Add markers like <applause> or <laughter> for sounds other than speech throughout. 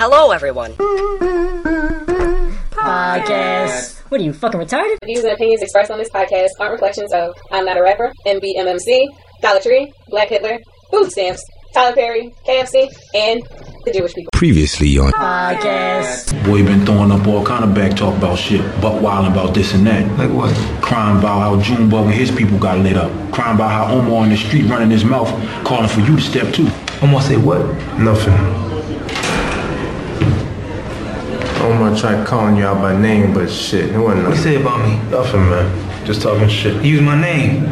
Hello, everyone. Podcast. What are you fucking retarded? The views and opinions expressed on this podcast aren't reflections of I'm Not a Rapper, MBMMC, Dollar Tree, Black Hitler, Food Stamps, Tyler Perry, KFC, and the Jewish people. Previously on Podcast. Boy, been throwing up all kind of back talk about shit, buck wilding about this and that. like what? Crying about how Junebug and his people got lit up. Crying about how Omar in the street running his mouth, calling for you to step too. I'm gonna say what? Nothing. Omar tried calling you out by name, but shit, it wasn't What you say about me? Nothing, man. Just talking shit. Use my name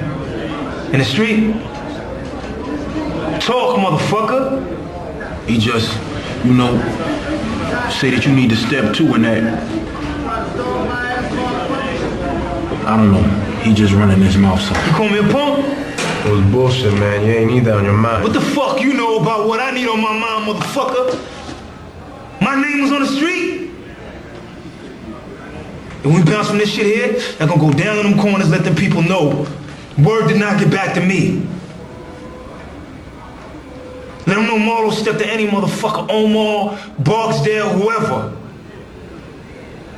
in the street. Talk, motherfucker. He just, you know, say that you need to step two in that. I don't know. He just running his mouth so. You call me a punk? It was bullshit, man. You ain't need that on your mind. What the fuck you know about what I need on my mind, motherfucker? My name was on the street. And we bounce from this shit here, I'm gonna go down in them corners, let them people know. Word did not get back to me. Let them know Marlo stepped to any motherfucker, Omar, Barksdale, whoever.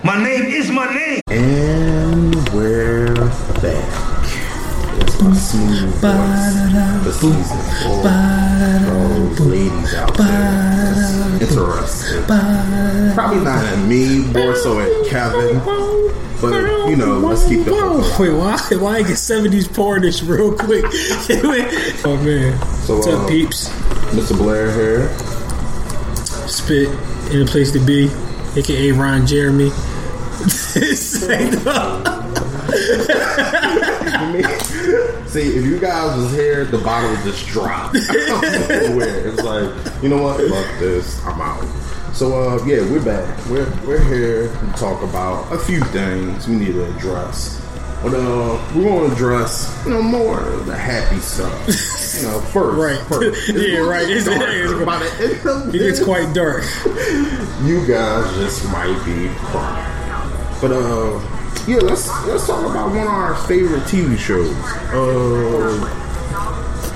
My name is my name. And we're back. It's my smooth voice for season four. For those ladies out there that's interested. Probably not at me, more so at Kevin. But, you know, let's keep the hook alive. Wait, why? Why I get seventies pornish real quick? <laughs> oh man, So, what's up, uh, peeps? Mr. Blair here. Spit in a place to be, aka Ron Jeremy. <laughs> <laughs> See, if you guys was here, the bottle would just drop. <laughs> It's like, you know what? Fuck this. I'm out. So uh yeah, we're back. We're we're here to talk about a few things we need to address. But uh we're gonna address, you know, more of the happy stuff. <laughs> You know, first. Right. First. Yeah, right. It's- it's- end of It gets quite dark. you guys just might be crying. But uh yeah, let's let's talk about one of our favorite TV shows. Uh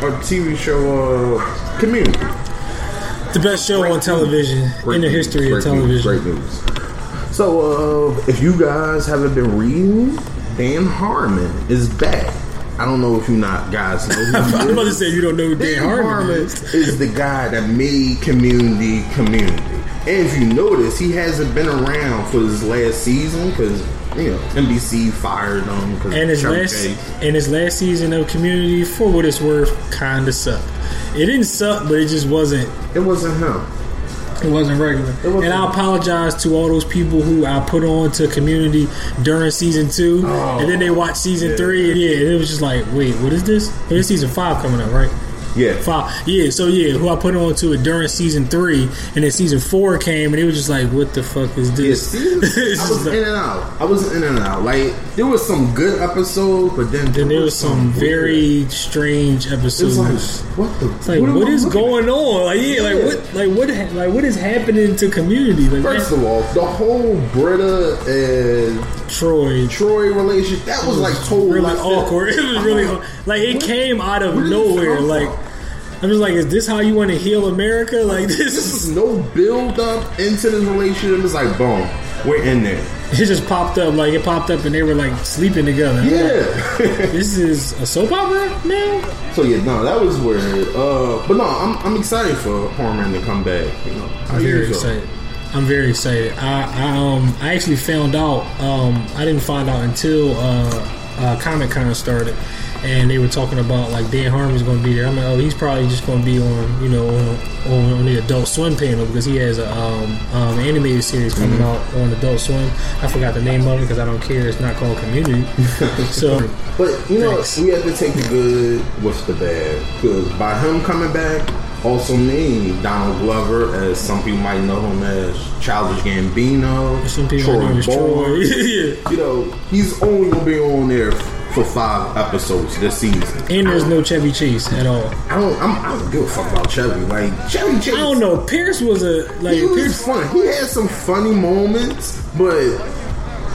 our TV show uh Community. The best show on television in the news, history of great news, television. great news. So, uh, if you guys haven't been reading, Dan Harmon is back. I don't know if you not guys know <laughs> who I was he about to say you don't know who Dan, Dan Harmon Harmon is. is the guy that made Community Community. And if you notice, he hasn't been around for his last season because you know NBC fired him. Cause And his Chevy last Chase. and his last season of Community, for what it's worth, kind of sucked. It didn't suck, but it just wasn't. it wasn't him. It wasn't regular. wasn't. and I apologize to all those people who I put on to Community during season two, and then they watched season oh. three, and yeah, it was just like, wait, what is this? There's season five coming up, right? Yeah, Five. Yeah, so yeah, who I put on to it during season three, and then season four came, and it was just like, what the fuck is Yeah, this? <laughs> season, I was like- in and out. I was in and out. Like there was some good episodes, but then then there was some weird- very strange It episodes. was like what the? It's like what I is going on? Like yeah, like what, like what, ha- like what is happening to community? Like at? First of all, the whole Britta and Troy, Troy relationship that was like total really like awkward. <laughs> It was really like it what- came out of where did this nowhere. Like? I'm just like, is this how you want to heal America? <laughs> Like this This is no build up into this relationship. It's like boom, we're in there. it just popped up. Like it popped up and they were like sleeping together. I'm like, Yeah. <laughs> this is a soap opera now. so yeah, no, that was weird. Uh, but no, I'm I'm excited for Harmon to come back. You know, I'm very excited. I'm very excited. I, I um I actually found out um I didn't find out until uh, uh Comic Con started and they were talking about like Dan Harmon's going to be there. I'm like, oh, he's probably just going to be on you know on, on, on the Adult Swim panel because he has a um, um animated series coming Mm-hmm. out on Adult Swim. I forgot the name of it because I don't care. It's not called Community. <laughs> so But you know, Thanks. we have to take the good with the bad because by him coming back, also means Donald Glover, as some people might know him as Childish Gambino, some people know Troy. Barnes. <laughs> yeah. You know, he's only gonna be on there for five episodes this season. And there's no Chevy Chase at all. I don't. I'm, I don't give a fuck about Chevy. Like Chevy Chase. I don't know. Pierce was a like He was Pierce. fun. He had some funny moments, but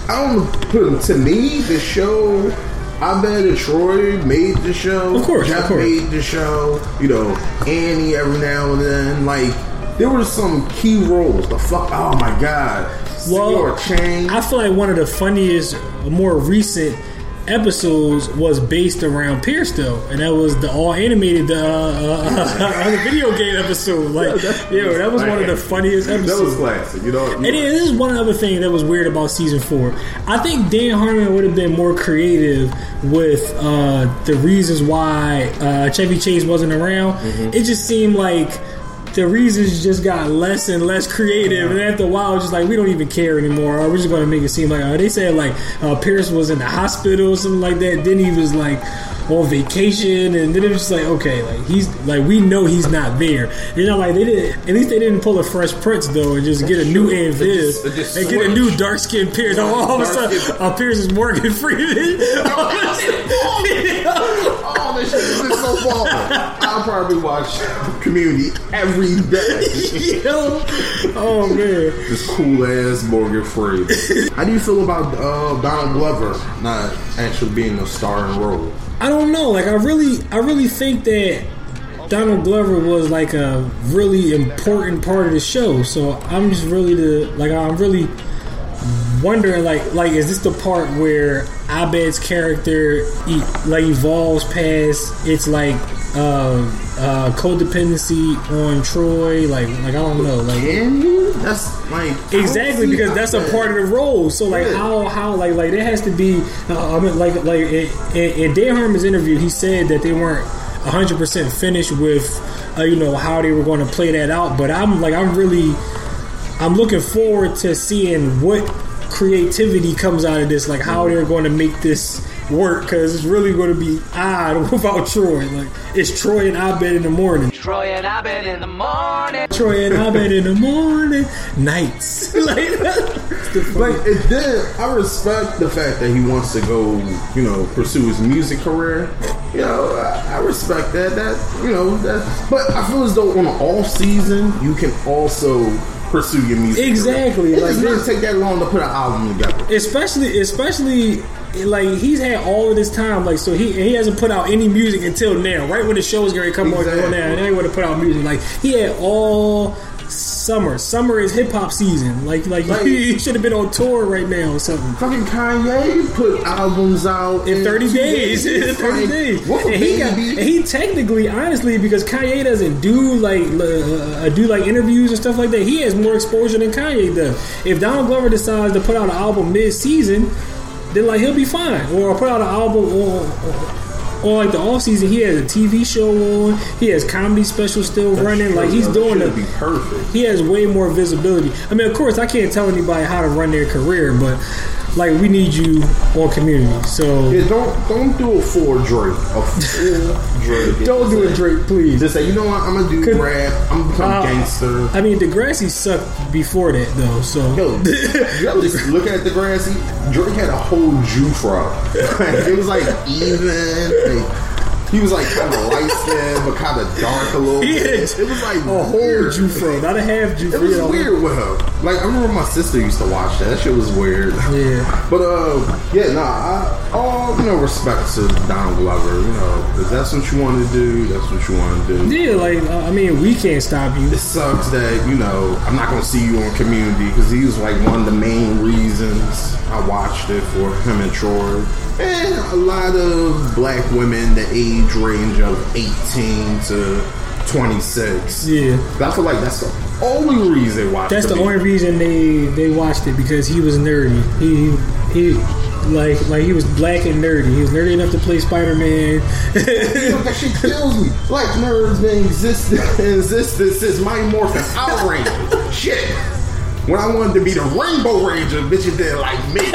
I don't know. To me, the show. I bet Troy made the show. Of course, Jeff of course. made the show. You know, Annie every now and then. Like there were some key roles. The fuck, oh my god, Well, Senor Chang. I feel like one of the funniest, more recent episodes was based around Pierce though, and that was the all animated uh, uh, <laughs> the video game episode. Like, yeah, that was one of the funniest episodes. that was classic. You know, And then this is one other thing that was weird about season four. I think Dan Harmon would have been more creative with uh, the reasons why uh, Chevy Chase wasn't around. Mm-hmm. It just seemed like the reasons just got less and less creative, and after a while, it's just like we don't even care anymore. Or we're just going to make it seem like uh, they said like uh, Pierce was in the hospital or something like that. Then he was like on vacation, and then it was just like okay, like he's like we know he's not there. You know, like they didn't. At least they didn't pull a Fresh Prince though, and just get a new Aunt Viv and get a new dark skinned Pierce. All of a sudden, uh, Pierce is Morgan <laughs> Freeman. <laughs> <laughs> so ball. I'll probably watch Community every day. <laughs> Yo. Oh man. this cool ass Morgan Freeman. How do you feel about uh, Donald Glover not actually being a star starring role? I don't know. Like I really, I really think that Donald Glover was like a really important part of the show. So I'm just really the like I'm really wondering like like is this the part where Abed's character like evolves past it's like uh uh codependency on Troy like like I don't know like Can you? That's like Exactly, because that's a part of the role. So like how how like like there has to be. Uh, I mean like like in, in in Dan Harmon's interview, he said that they weren't hundred percent finished with uh, you know how they were going to play that out. But I'm like I'm really I'm looking forward to seeing what creativity comes out of this. Like how they're going to make this work because it's really going to be odd <laughs> without Troy. Like it's Troy and Abed in the morning. Troy and Abed in the morning. Troy and Abed in the morning nights. <laughs> like, Like it did. I respect the fact that he wants to go, you know, pursue his music career. You know, I, I respect that. That you know that. But I feel as though on an off season, you can also pursue your music. career. Exactly, It like does not take that long to put an album together. especially especially like he's had all of this time like so he he hasn't put out any music until now right when the show's going to come on Exactly. on now and then he would have put out music like he had all summer. Summer is hip-hop season. Like like, <laughs> Like- he should have been on tour right now or something. Fucking Kanye put albums out in 30 two days, <laughs> in 30 Like, days, What and he got, and he technically, honestly, because Kanye doesn't do like uh, do like interviews and stuff like that. He has more exposure than Kanye does. If Donald Glover decides to put out an album mid-season, then like he'll be fine, or I'll put out an album on. Or like the off season, he has a TV show on. He has comedy specials still running. Like he's That doing the be perfect. he has way more visibility. I mean, of course, I can't tell anybody how to run their career, but like we need you on community. So Yeah, don't don't do a full Drake. A full <laughs> Drake. don't do it, Drake, please. Just say, you know what? I'm gonna do rap. I'm gonna become Uh, gangster. I mean, Degrassi sucked before that, though. So Yo, <laughs> you just look at Degrassi. Drake had a whole Jew fro. <laughs> it was like even. Like, he was like kind of light skinned, but kind of dark a little he bit. had It was like a whole weird. Jufro, not a half Jufro. It was weird with him. Like I remember my sister used to watch that. That shit was weird. Yeah. But uh, yeah, nah. I, all you know, respect to Donald Glover. You know, if that's what you want to do, that's what you want to do. Yeah, like uh, I mean, we can't stop you. It sucks that you know I'm not gonna see you on Community because he was like one of the main reasons I watched it for him and Troy. And a lot of black women that age range of 18 to 26. Yeah. But I feel like that's the only reason they watch. That's the only reason they they watched it because he was nerdy. He he like like he was black and nerdy. He was nerdy enough to play Spider Man. You know, that shit kills me. Black nerds been existing <laughs> in existence since Mighty Morphin Rangers. Shit. When I wanted to be the Rainbow Ranger, bitches didn't like me. <laughs>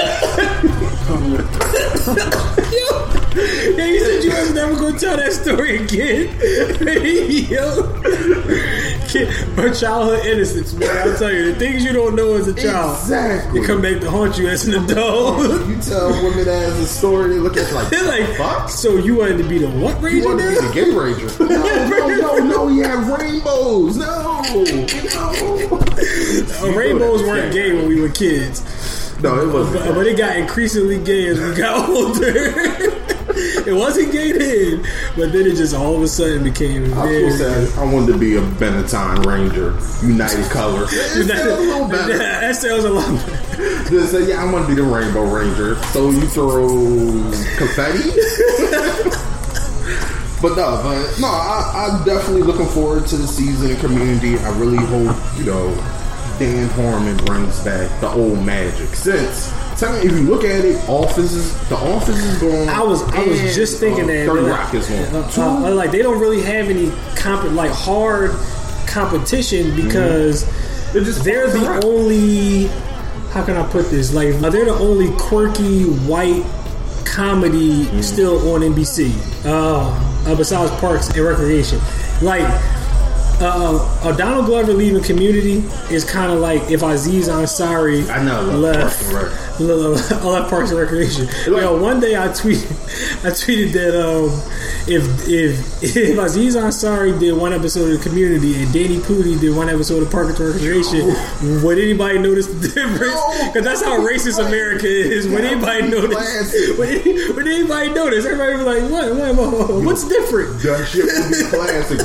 Yo, yeah, you said you was never gonna tell that story again. <laughs> Yo, Kid, her childhood innocence, man. I'll tell you, the things you don't know as a child, Exactly. they come back to haunt you as an adult. You tell women that as a story, they look at you like, They're <laughs> like, fuck? so you wanted to be the what You ranger want to be the gay ranger? No, no, no, no. You have rainbows. No, no. Uh, rainbows <laughs> weren't gay when we were kids, No, it wasn't. but it got increasingly gay as we got <laughs> older. it wasn't gay then, but then it just all of a sudden became I very. was gonna I wanted to be a Benetton Ranger, United Color. <laughs> It sounds a little better. that sounds a lot better. Say, yeah, I want to be the Rainbow Ranger. So you throw confetti. but no, but no, I, I'm definitely looking forward to the season Community. I really hope you know Dan Harmon brings back the old magic. Since tell me, if you look at it, Office is the Office is going. I was I was and, just thinking uh, that Thirty like, Rock is uh, uh, like they don't really have any comp like hard competition because They're just they're the around. only how can I put this like they're the only quirky white comedy Mm-hmm. still on NBC uh, uh, besides Parks and Recreation like uh, uh, Donald Glover leaving Community is kind of like if Aziz Ansari I know, left Parks and Rec. <laughs> I Parks and Recreation. Yo, one day I tweeted, <laughs> I tweeted that um, if if <laughs> if Aziz Ansari did one episode of Community and Danny Pudi did one episode of Parks and Recreation, would anybody notice the difference? Because that's how racist America is. Would anybody notice? Would, would anybody notice? Everybody be like, what? what, what, what what's different? That shit would be classic.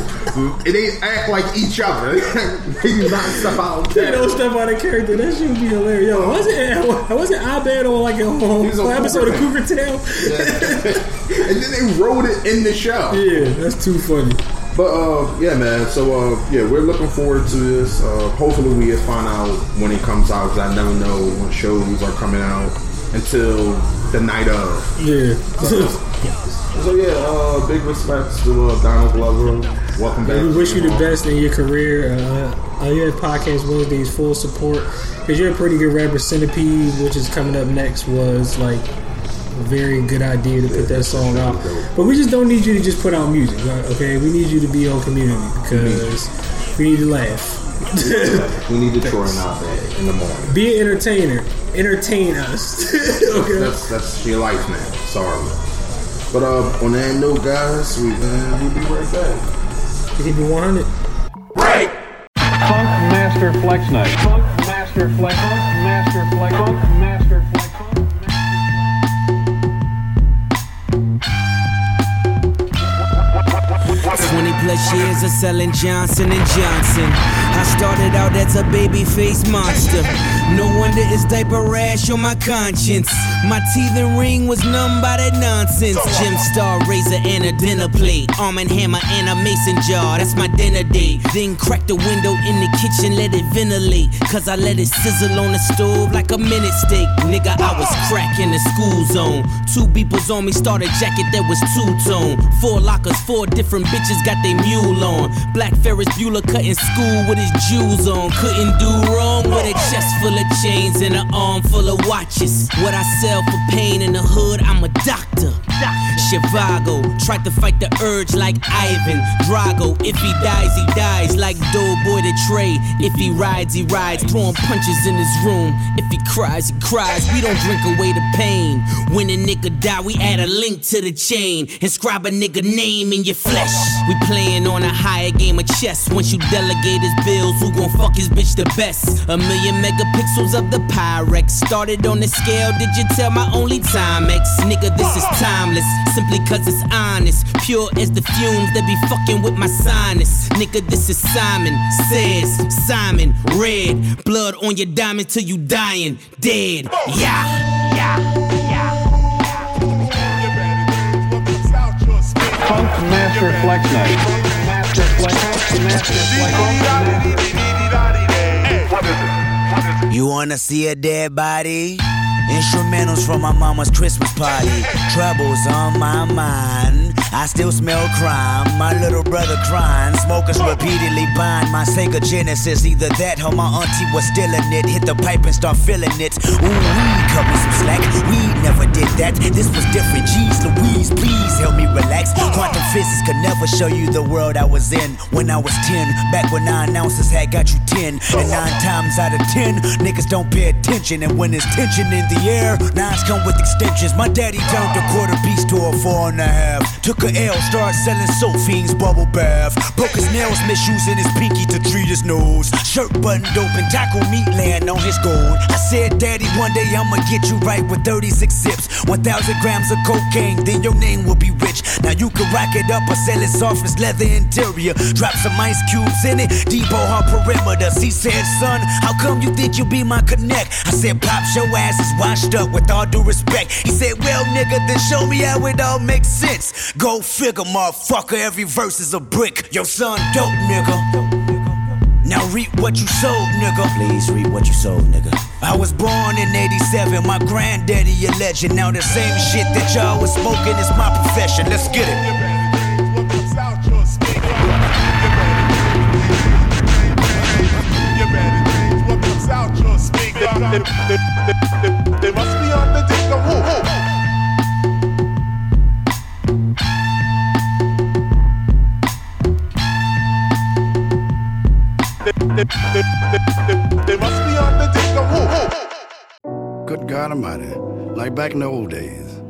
It ain't act like each other. They do not stuff out. They don't step out of character. That should be hilarious. Yo, wasn't <laughs> was it Abed on like a whole episode of Cougar Town? <laughs> and then they wrote it in the show. Yeah, that's too funny. But uh, yeah, man. So uh, yeah, we're looking forward to this. Uh, hopefully, we find out when it comes out because I never know when shows are coming out until the night of. Yeah. So <laughs> yeah, uh, big respects to uh, Donald Glover. Welcome back. we wish you the best in your career. Uh, uh, you have podcast Wednesdays full support because you're a pretty good rapper. Centipede, which is coming up next, was like a very good idea to put that song out. But we just don't need you to just put out music, right? okay? We need you to be on community because we need to laugh. <laughs> We need to and out there in the morning. be an entertainer. Entertain us. <laughs> okay. That's that's your life now. Sorry. But uh, on that note, guys, we uh, we'll be right back. Keep it 100. Funk Master Flex Night. Funk Master Flex. Funk Master Flex. Funk Master of selling Johnson and Johnson. I started out as a baby face monster. No wonder it's diaper rash on my conscience. My teeth and ring was numb by that nonsense. Gem Star razor and a dinner plate. Arm and hammer and a mason jar. That's my dinner date. Then crack the window in the kitchen, let it ventilate. Cause I let it sizzle on the stove like a minute steak. Nigga, I was cracking the school zone. Two beepers on me, started jacket that was two tone. Four lockers, four different bitches got they mule on. Black Ferris Bueller cutting school with his jewels on. Couldn't do wrong with a chest full of chains and an arm full of watches. What I sell for pain in the hood, I'm a doctor. Chivago tried to fight the urge like Ivan Drago. If he dies, he dies like Doughboy the Trey. If he rides, he rides, throwing punches in his room. If he cries, he cries. We don't drink away the pain. When a nigga die, we add a link to the chain. Inscribe a nigga name in your flesh. We playing on a higher game of chess. Once you delegate his bills, who gon' fuck his bitch the best? A million megapixels of the Pyrex. Started on the scale, did you tell my only time X? Nigga, this is timeless. Simply cause it's honest. Pure as the fumes that be fucking with my sinus. Nigga, this is Simon Says, Simon Red. Blood on your diamond till you dying. Dead. Yeah. Yeah. Funk Master Flex Night. Funk Master Flex. Funkmaster Flex. You wanna see a dead body? Instrumentals from my mama's Christmas party. Troubles on my mind. I still smell crime. My little brother crying. Smokers repeatedly bind my Sega Genesis. Either that or my auntie was stealing it. Hit the pipe and start feeling it. Ooh, we cut me some slack. We never did that. This was different. Jeez Louise, please help me relax. Quantum physics could never show you the world I was in when I was 10. Back when nine ounces had got you 10. And nine times out of 10, niggas don't pay attention. And when there's tension in the air, nines come with extensions. My daddy turned a quarter piece to a four and a half. Took Took a L, started selling soap fiends, bubble bath. Broke his nails, misusing his pinky to treat his nose. Shirt buttoned open, taco meat laying on his gold. I said, Daddy, one day I'ma get you right with 36 zips. 1,000 grams of cocaine, then your name will be rich. Now you can rack it up or sell it soft as leather interior. Drop some ice cubes in it, depot her perimeters. He said, Son, how come you think you be my connect? I said, Pops, your ass is washed up with all due respect. He said, Well, nigga, then show me how it all makes sense. Go figure, motherfucker, every verse is a brick. Your son dope, nigga. Now reap what you sowed, nigga. Please reap what you sowed, nigga. I was born in 87, my granddaddy a legend. Now the same shit that y'all was smoking is my profession. Let's get it. They must be on the dick of who? who? Good God Almighty, like back in the old days.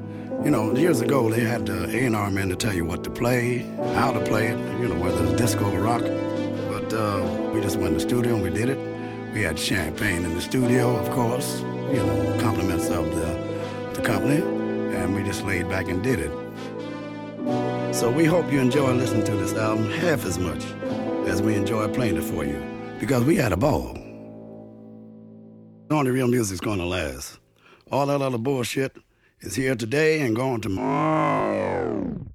You know, years ago they had the A&R men to tell you what to play, how to play it, you know, whether it's disco or rock. But uh, we just went in the studio and we did it. We had champagne in the studio, of course, you know, compliments of the, the company, and we just laid back and did it. So we hope you enjoy listening to this album half as much as we enjoy playing it for you, because we had a ball. Only real music's gonna last. All that other bullshit is here today and gone tomorrow.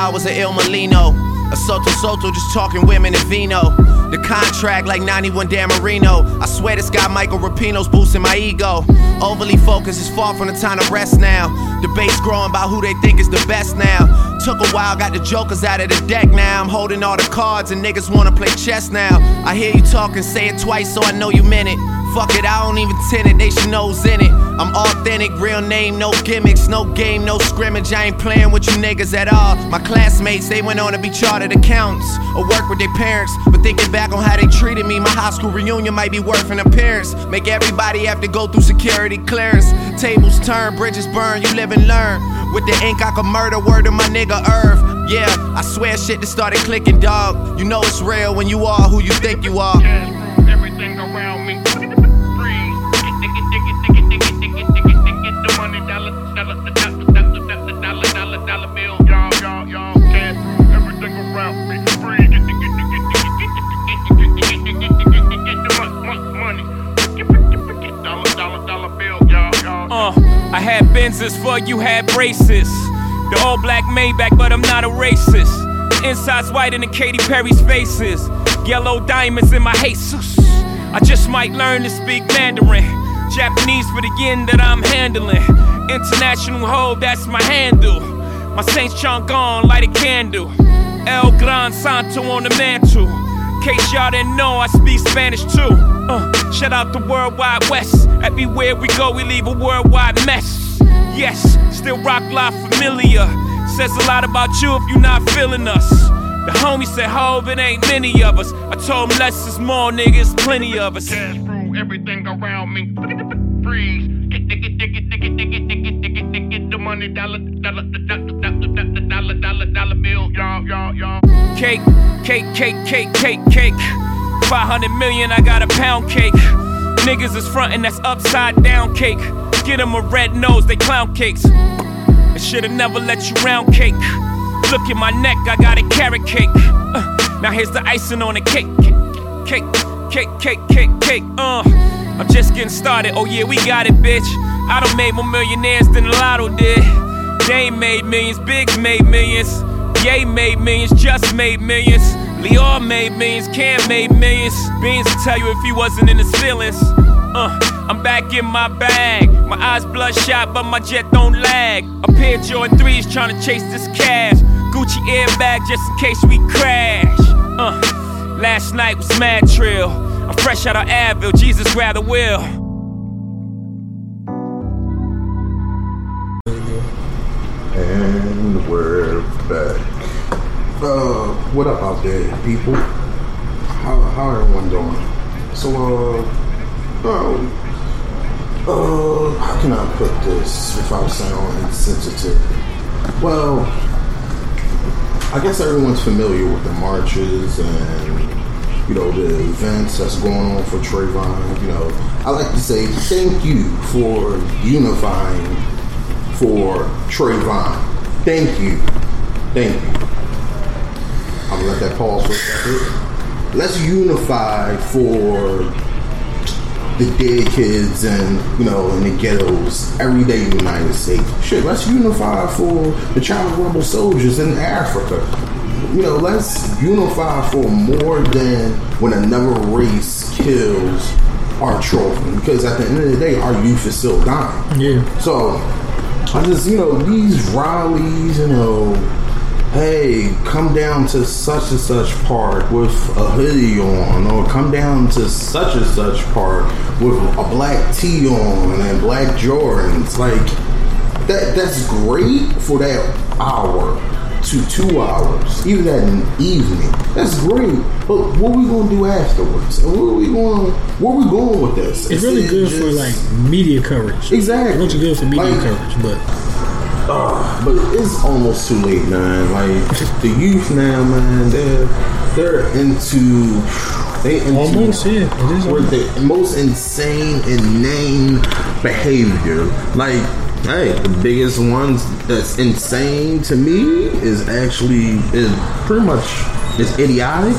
After was of Il Mulino. A Sotto Sotto just talking women and vino. The contract like 91 Dan Marino. I swear this guy Michael Rapino's boosting my ego. Overly focused is far from the time to rest now. Debates growing about who they think is the best now. Took a while, got the jokers out of the deck now. I'm holding all the cards and niggas wanna play chess now. I hear you talking, say it twice so I know you meant it. Fuck it, I don't even tend it, they should know's in it. I'm authentic, real name, no gimmicks, no game, no scrimmage. I ain't playing with you niggas at all. My classmates, they went on to be chartered accountants or work with their parents. But thinking back on how they treated me, my high school reunion might be worth an appearance. Make everybody have to go through security clearance. Tables turn, bridges burn, you live and learn. With the ink, I could murder word of my nigga Irv. Yeah, I swear shit just started clicking, dog. You know it's real when you are who you think you are. Everything around me. Had Benzes for you had braces. The all black Maybach, but I'm not a racist. Inside's white in the Katy Perry's faces. Yellow diamonds in my Jesus. I just might learn to speak Mandarin. Japanese for the yen that I'm handling. International hoe, that's my handle. My Saint Chang'an, light a candle. El Gran Santo on the mantle. Case y'all didn't know, I speak Spanish too. Uh, shout out the worldwide west. Everywhere we go, we leave a worldwide mess. Yes, still rock live familiar. Says a lot about you if you're not feeling us. The homie said, Hove, it ain't many of us. I told him less is more, niggas, plenty of us. Cash through everything around me. Freeze. It, dig it, dig it, dig it, dig it, dig it. The money, dollar, dollar, dollar, dollar, dollar, dollar bill. Y'all, y'all, y'all. Cake, cake, cake, cake, cake, cake. 500 million, I got a pound cake. Niggas is frontin', that's upside down cake. Get them a red nose, they clown cakes. I should've never let you round cake. Look at my neck, I got a carrot cake. Uh, now here's the icing on the cake. Cake, cake, cake, cake, cake. Uh, I'm just getting started. Oh yeah, we got it, bitch. I done made more millionaires than Lotto did. Dame made millions, Biggs made millions. Ye made millions, just made millions. Lyor made millions, Cam made millions. Beans will tell you if he wasn't in his feelings. Uh, I'm back in my bag. My eyes bloodshot, but my jet don't lag. A pair of Jordan 3s trying to chase this cash. Gucci airbag just in case we crash. Uh, last night was mad trill. I'm fresh out of Advil, Jesus rather will. And we're back. Uh, what up out there, people? How how everyone doing? So, uh, uh, uh, how can I put this without sounding insensitive? Well, I guess everyone's familiar with the marches and you know the events that's going on for Trayvon. You know, I like to say thank you for unifying for Trayvon. Thank you, thank you. Let that pause for a second. Let's unify for the dead kids and you know in the ghettos, everyday United States. Shit, let's unify for the child rebel soldiers in Africa. You know, let's unify for more than when another race kills our children. Because at the end of the day, our youth is still dying. Yeah. So I just, you know, these rallies, you know, hey, come down to such and such park with a hoodie on, or come down to such and such park with a black tee on and black Jordans. Like that that's great for that hour to two hours, even that in evening. That's great. But what are we gonna do afterwards? And where we going where we going with this? It's really it good for like media coverage. Exactly. It's good for media Like- coverage, but Uh, but it's almost too late, man. Like the youth now, man, they're they're into they into Almost, yeah. It is where the most insane, inane behavior. Like, hey, the biggest ones that's insane to me is actually is pretty much is idiotic.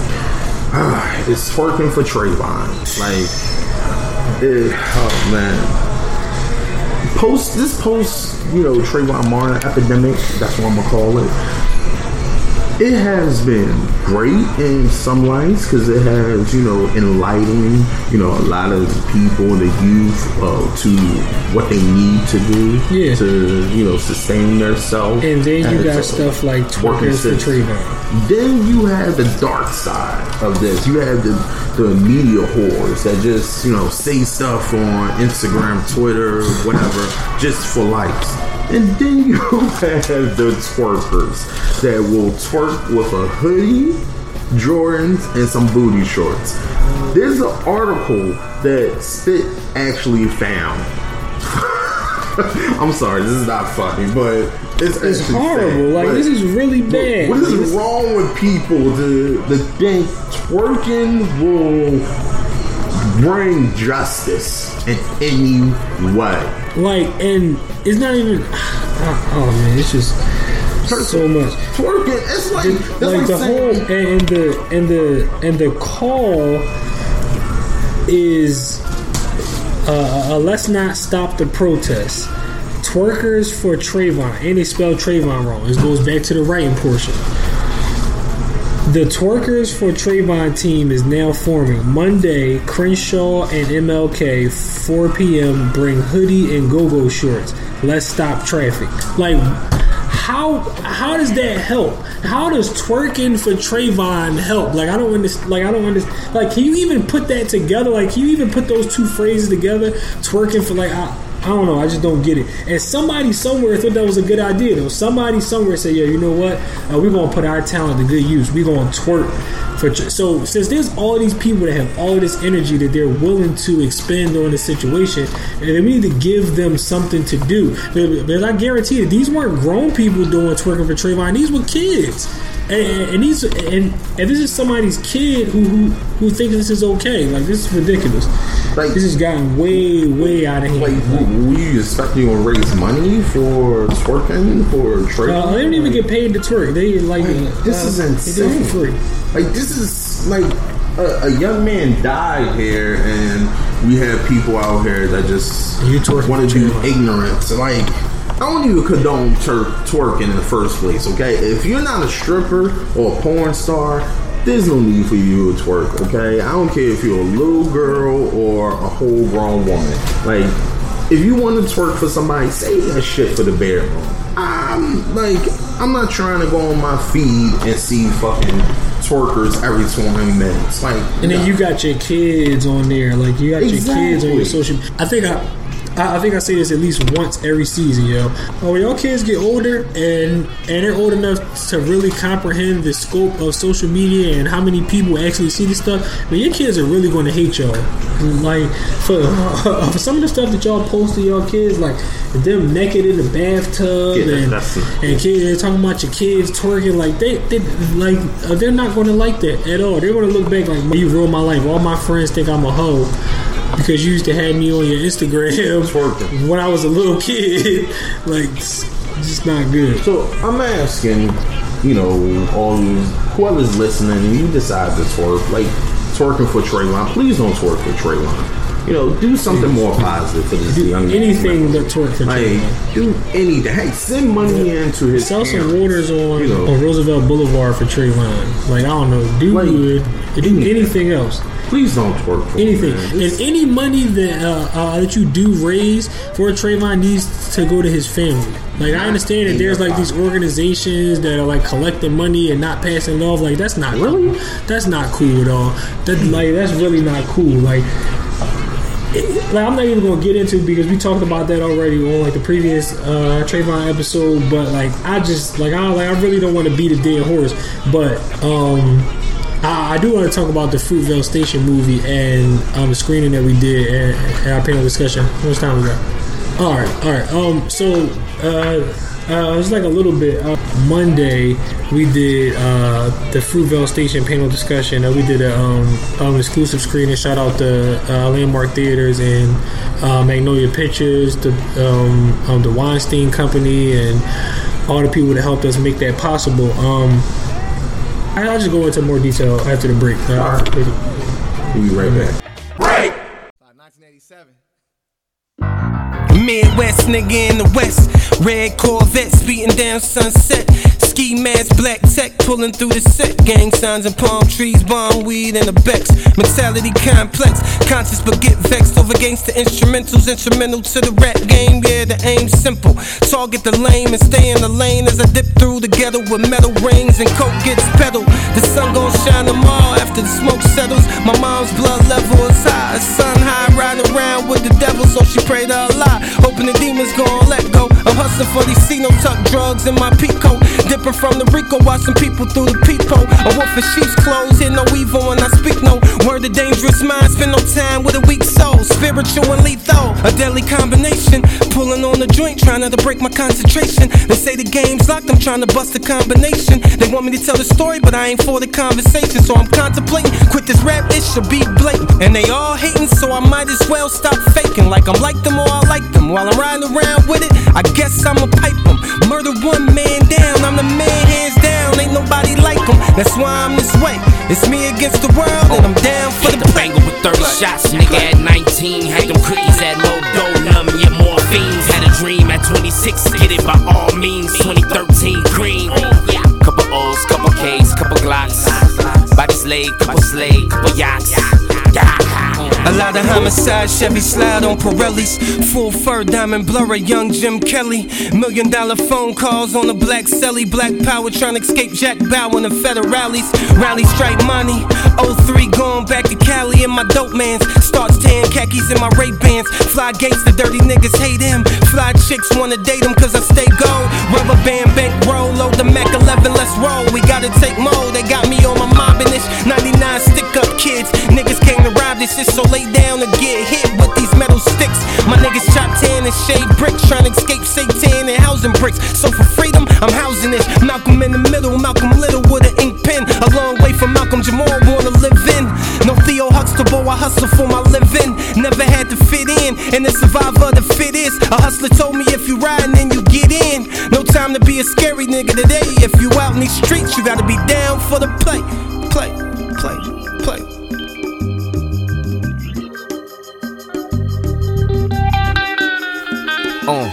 Ah, it's twerking for Trayvon. Like, it, oh man post this post, you know, Trayvon Martin epidemic. That's what I'm gonna call it. It has been great in some ways because it has, you know, enlightened, you know, a lot of people, and the youth, uh, to what they need to do Yeah. to, you know, sustain themselves. and then you got stuff like twerkers for. Trayvon. Then you have the dark side of this. You have the the media whores that just you know say stuff on Instagram, Twitter, whatever, just for likes. And then you <laughs> have the twerkers that will twerk with a hoodie, Jordans, and some booty shorts. There's an article that Spit actually found. <laughs> I'm sorry, this is not funny, but it's, It's horrible. sad. Like, But- this is really bad. What this- wrong with people The think twerking will bring justice in any way? Like, and it's not even. <sighs> Oh, oh man, it's just so much twerking. It's like that's like like the saying- whole and, and the and the and the call is uh, uh, let's not stop the protest. Twerkers for Trayvon, and they spell Trayvon wrong. This goes back to the writing portion. The Twerkers for Trayvon team is now forming. Monday, Crenshaw and MLK, 4 p.m. Bring hoodie and go-go shorts. Let's stop traffic. Like, how how does that help? How does twerking for Trayvon help? Like, I don't understand. Like, I don't understand. Like, can you even put that together? Like, can you even put those two phrases together? Twerking for like. I, I don't know. I just don't get it. And somebody somewhere thought that was a good idea. Though somebody somewhere said, "Yeah, you know what? Uh, we're gonna put our talent to good use. We're gonna twerk for." tr- So since there's all these people that have all this energy that they're willing to expend on the situation, and then we need to give them something to do. Because I guarantee you, these weren't grown people doing twerking for Trayvon. These were kids. And, and these and, and this is somebody's kid who, who who thinks this is okay. Like this is ridiculous. Like this has gotten way way out of hand. Like, were you expecting to raise money for twerking for Trayvon? Uh, they don't even get paid to twerk. They like this uh, is insane. free. Like this is like a, a young man died here, and we have people out here that just want to be ignorant. Like I don't even condone twerking in the first place. Okay, if you're not a stripper or a porn star, there's no need for you to twerk, okay? I don't care if you're a little girl or a whole grown woman. Like, if you want to twerk for somebody, save that shit for the bedroom. I'm like, I'm not trying to go on my feed and see fucking twerkers every 20 minutes. Like, And then you got your kids on there, like you got your kids on your social. I think I, I, I think I say this at least once every season, yo. Oh, when your kids get older and and they're old enough to really comprehend the scope of social media and how many people actually see this stuff, man, your kids are really going to hate y'all. Like for <laughs> for some of the stuff that y'all post to y'all kids, like them naked in the bathtub Yeah, and and kids talking about your kids twerking like they, they like uh, they're not going to like that at all they're going to look back like you ruined my life all my friends think i'm a hoe because you used to have me on your instagram when i was a little kid <laughs> like it's just not good So I'm asking, you know, all whoever's listening, and you decide to twerk, like twerking for Trayvon, please don't twerk for Trayvon. You know, do something more positive for this young man. anything but twerk for Like, do anything. Hey, send money into his. Sell some parents. waters on, You know. on Roosevelt Boulevard for Trayvon. Like I don't know, do good. Do anything else. Please don't twerk for anything. man. And any money that uh, uh, that you do raise for Trayvon needs to go to his family. Like I understand that there's like these organizations that are like collecting money and not passing it off. Like that's not really. That's not cool at all. That like that's really not cool. Like it- like I'm not even gonna get into because we talked about that already on like the previous uh Trayvon episode, but like I just like I like I really don't want to beat a dead horse, but um I, I do want to talk about the Fruitvale Station movie and um the screening that we did at, at our panel discussion. How much time we got? All right, all right. Um, so uh. Uh, it was like a little bit. Uh, Monday, we did uh, the Fruitvale Station panel discussion. Uh, we did a um, um, exclusive screening. Shout out to uh, Landmark Theaters and uh, Magnolia Pictures, the um, um, the Weinstein Company, and all the people that helped us make that possible. Um, I'll just go into more detail after the break. Uh, We'll be right back. Break! Midwest nigga in the west. Red Corvette speeding down sunset. Ski mask, black tech pulling through the set. Gang signs and palm trees, bomb weed and a Bex. Mentality complex, conscious but get vexed over gangsta instrumentals. Instrumental to the rap game, yeah, the aim simple. Target the lame and stay in the lane as I dip through the ghetto with metal rings and coke gets pedaled. The sun gon' shine tomorrow after the smoke settles. My mom's blood level is high, sun high, riding around with the devil, so she prayed to Allah. Hoping the demons gon' let go. I'm hustling for these C no tuck drugs in my peacoat. Dipping from the Rico, watching people through the peephole. A wolf in sheep's clothes, hear no evil when I speak no word. The dangerous mind, spend no time with a weak soul. Spiritual and lethal, a deadly combination. Pulling on the joint, trying not to break my concentration. They say the game's locked, I'm trying to bust the combination. They want me to tell the story, but I ain't for the conversation. So I'm contemplating, quit this rap, it should be blatant. And they all hating, so I might as well stop faking. Like I'm like them or I like them. While I'm riding around with it, I guess I'ma pipe them. Murder one man down, I'm the man hands down. Ain't nobody like them. That's why I'm this way. It's me against the world, and I'm down for the Banger with 30 shots, nigga at 19. Had them cookies at low dough, numb your morphines. Had a dream at 26, get it by all means. 2013 green. Couple O's, couple K's, couple Glocks. Bodies laid, couple slay, couple yachts. A lot of homicides, Chevy slide on Pirellis. Full fur, diamond blur, a young Jim Kelly. Million dollar phone calls on the black celly. Black power trying to escape Jack Bauer and federales. Rally strike money. 03 going back to Cali and my dope mans. Starts tan khakis in my Ray Bans. Fly gates, the dirty niggas hate him. Fly chicks wanna date him cause I stay gold. Rubber band bank roll, load the Mac 11, let's roll. We gotta take more, they got me on my mobbing this. 99 stick up kids. Niggas came to rob this shit, so lay down and get hit with these metal sticks. My niggas chop tan and shade bricks, trying to escape Satan and housing bricks. So for freedom, I'm housing this. Malcolm in the middle, Malcolm Little with an ink pen. A long way from Malcolm Jamal, wanna live in. No Theo Huxtable, I hustle for my living. Never had to fit in, and the survivor the fit is. A hustler told me if you riding, then you get in. No time to be a scary nigga today. If you out in these streets, you gotta be down for the play, play, play, play. Uh,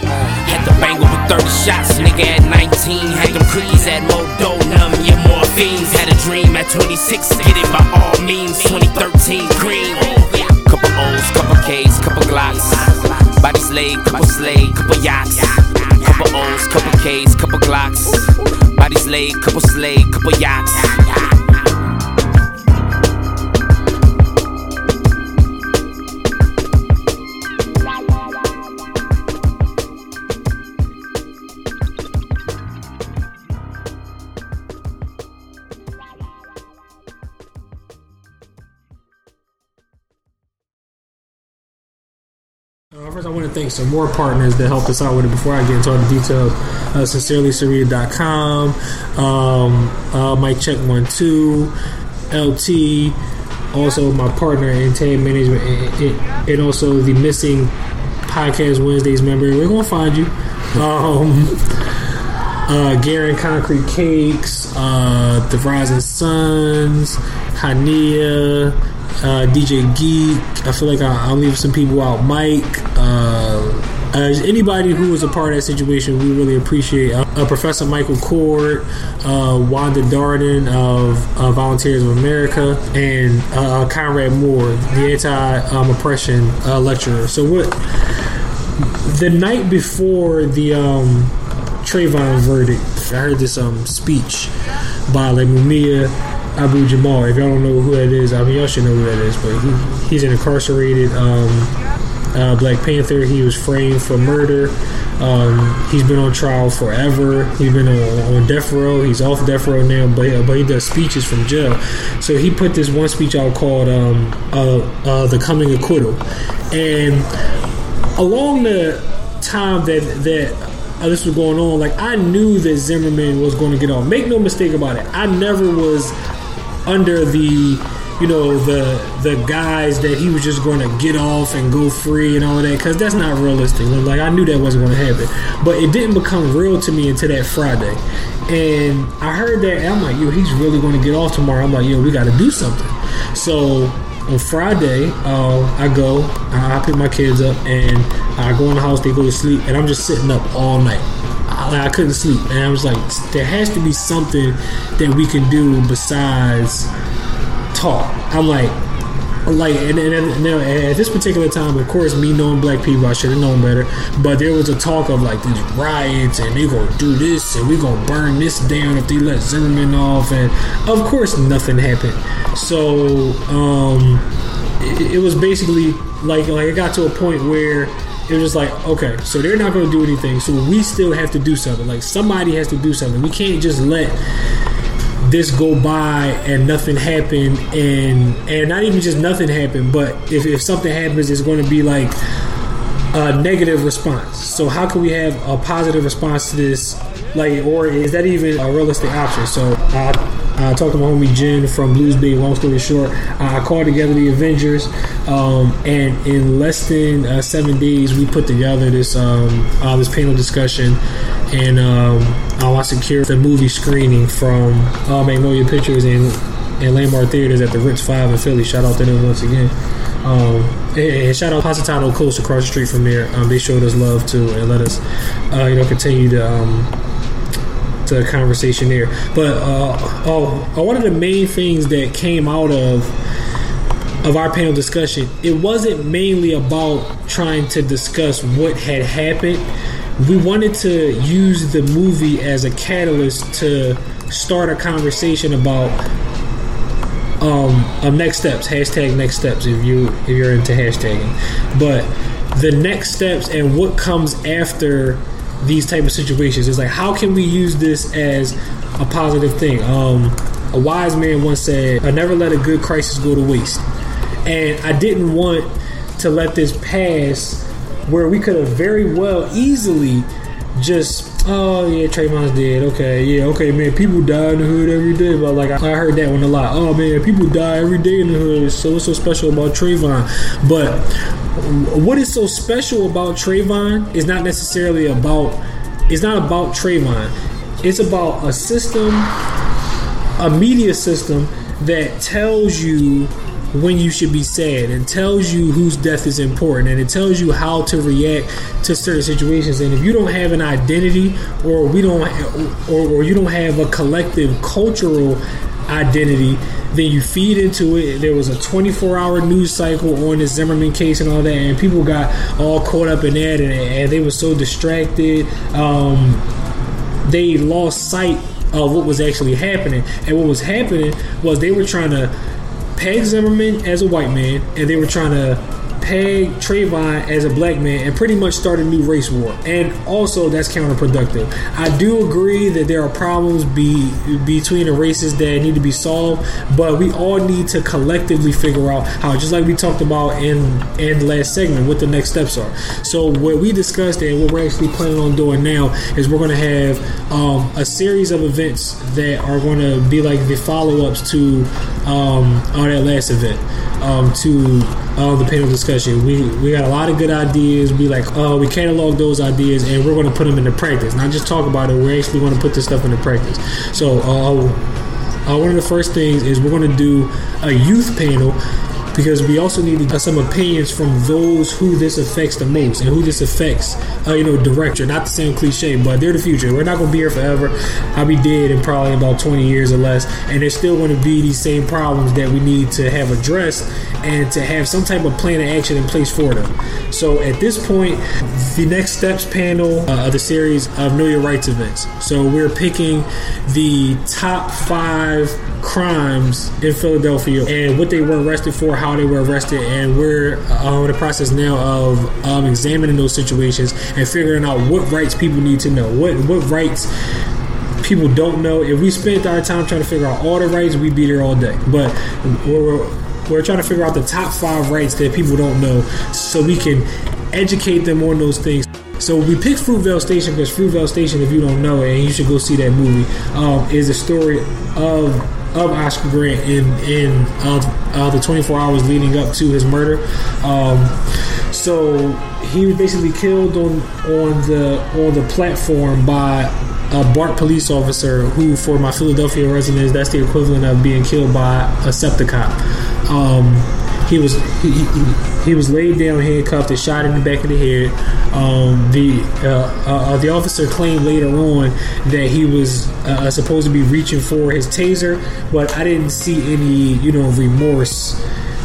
had the banger with 30 shots, nigga at 19. Had them cookies at Modo, numb your morphines. Had a dream at 26, get it by all means. 2013 green. Couple O's, couple K's, couple Glocks. Bodies laid, couple slay, couple yachts. Couple O's, couple K's, couple Glocks. Bodies laid, couple slay, couple yachts. First, I want to thank some more partners that helped us out with it before I get into all the details. Uh, SincerelySarita.com, um, uh, Mike Check One Two, LT, also my partner in Tab Management, and, and- and also the missing Podcast Wednesdays member. We're gonna find you. Um, <laughs> uh, Garen Concrete Cakes, uh, The Rising Suns, Hania, uh, DJ Geek. I feel like I, I'll leave some people out. Mike, uh, uh, anybody who was a part of that situation, we really appreciate. Uh, uh, Professor Michael Cord, uh, Wanda Darden of uh, Volunteers of America, and uh, Conrad Moore, the anti-oppression lecturer. So what? The night before the um, Trayvon verdict, I heard this um speech by like Mumia Abu Jamal. If y'all don't know who that is, I mean y'all should know who that is. But he, he's an incarcerated um, uh, Black Panther. He was framed for murder. Um, he's been on trial forever. He's been on, on death row. He's off death row now, but but he does speeches from jail. So he put this one speech out called um, uh, uh, "The Coming Acquittal," and along the time that that uh, this was going on, like I knew that Zimmerman was going to get off. Make no mistake about it. I never was under the you know the the guys that he was just going to get off and go free and all of that because that's not realistic. Like I knew that wasn't going to happen, but it didn't become real to me until that Friday. And I heard that and I'm like, yo, he's really going to get off tomorrow. I'm like, yo, we got to do something. So on Friday, uh, I go, I pick my kids up, and I go in the house. They go to sleep, and I'm just sitting up all night. Like, I couldn't sleep, and I was like, there has to be something that we can do besides talk. I'm like, like, and, and, and now at this particular time, of course, me knowing black people, I should have known better. But there was a talk of like these riots, and they gonna do this, and we gonna burn this down if they let Zimmerman off, and of course, nothing happened. So, um, it, it was basically like like it got to a point where it was just like okay so they're not to do anything so we still have to do something like somebody has to do something we can't just let this go by and nothing happen and and not even just nothing happen but if, if something happens it's going to be like a negative response. So how can we have a positive response to this? Like or is that even a realistic option? So i I talked to my homie Jen from Blues Bay. Long story short, I called together the Avengers, um, and in less than uh, seven days, we put together this um, uh, this panel discussion, and um, I secured the movie screening from uh, Magnolia Pictures and and Landmark Theaters at the Ritz Five in Philly. Shout out to them once again. Um, and, and shout out Positano Coast across the street from there. Um, they showed us love too and let us, uh, you know, continue to um, to the conversation there. But uh, oh, uh, one of the main things that came out of of our panel discussion, it wasn't mainly about trying to discuss what had happened. We wanted to use the movie as a catalyst to start a conversation about um, um next steps. Hashtag next steps if you if you're into hashtagging. But the next steps and what comes after these type of situations. Is like how can we use this as a positive thing? Um, a wise man once said i never let a good crisis go to waste. And i didn't want to let this pass where we could have very well easily just oh yeah Trayvon's dead. Okay yeah okay man. People die in the hood every day but like I heard that one a lot. Oh man people die every day in the hood. So what's so special about Trayvon. But what is so special about Trayvon is not necessarily about it's not about Trayvon. It's about a system a media system that tells you when you should be sad and tells you whose death is important and it tells you how to react to certain situations and if you don't have an identity or we don't or, or you don't have a collective cultural identity. Then you feed into it. There was a 24 hour news cycle on the Zimmerman case and all that, and people got all caught up in that, and, and they were so distracted. Um, they lost sight of what was actually happening. And what was happening was they were trying to peg Zimmerman as a white man, and they were trying to peg Trayvon as a black man and pretty much start a new race war. And also, that's counterproductive. I do agree that there are problems be, between the races that need to be solved, but we all need to collectively figure out how, just like we talked about in, in the last segment, what the next steps are. So, what we discussed and what we're actually planning on doing now is we're going to have um, a series of events that are going to be like the follow ups to um, on that last event um, to uh, the panel discussion. We we got a lot of good ideas. We like oh, we catalog those ideas and we're going to put them into practice. Not just talk about it. We're actually going to put this stuff into practice. So uh, uh, one of the first things is we're going to do a youth panel because we also need some opinions from those who this affects the most and who this affects, uh, you know, director. Not the same cliche, but they're the future. We're not going to be here forever. I'll be dead in probably about 20 years or less, and there's still going to be these same problems that we need to have addressed and to have some type of plan of action in place for them. So at this point, the next steps panel uh, of the series of Know Your Rights events. So we're picking the top five crimes in Philadelphia and what they were arrested for, how they were arrested, and we're uh, in the process now of um, examining those situations and figuring out what rights people need to know, what what rights people don't know. If we spent our time trying to figure out all the rights, we'd be there all day. But we're we're trying to figure out the top five rights that people don't know, so we can educate them on those things. So we picked Fruitvale Station because Fruitvale Station, if you don't know it, and you should go see that movie, um, is a story of of Oscar Grant in in uh, uh, the 24 hours leading up to his murder. Um, so he was basically killed on on the on the platform by a BART police officer who, for my Philadelphia residents, that's the equivalent of being killed by a SEPTA cop. Um, he was he, he, he, was laid down, handcuffed, and shot in the back of the head. Um, the uh, uh, the officer claimed later on that he was uh, supposed to be reaching for his taser, but I didn't see any you know remorse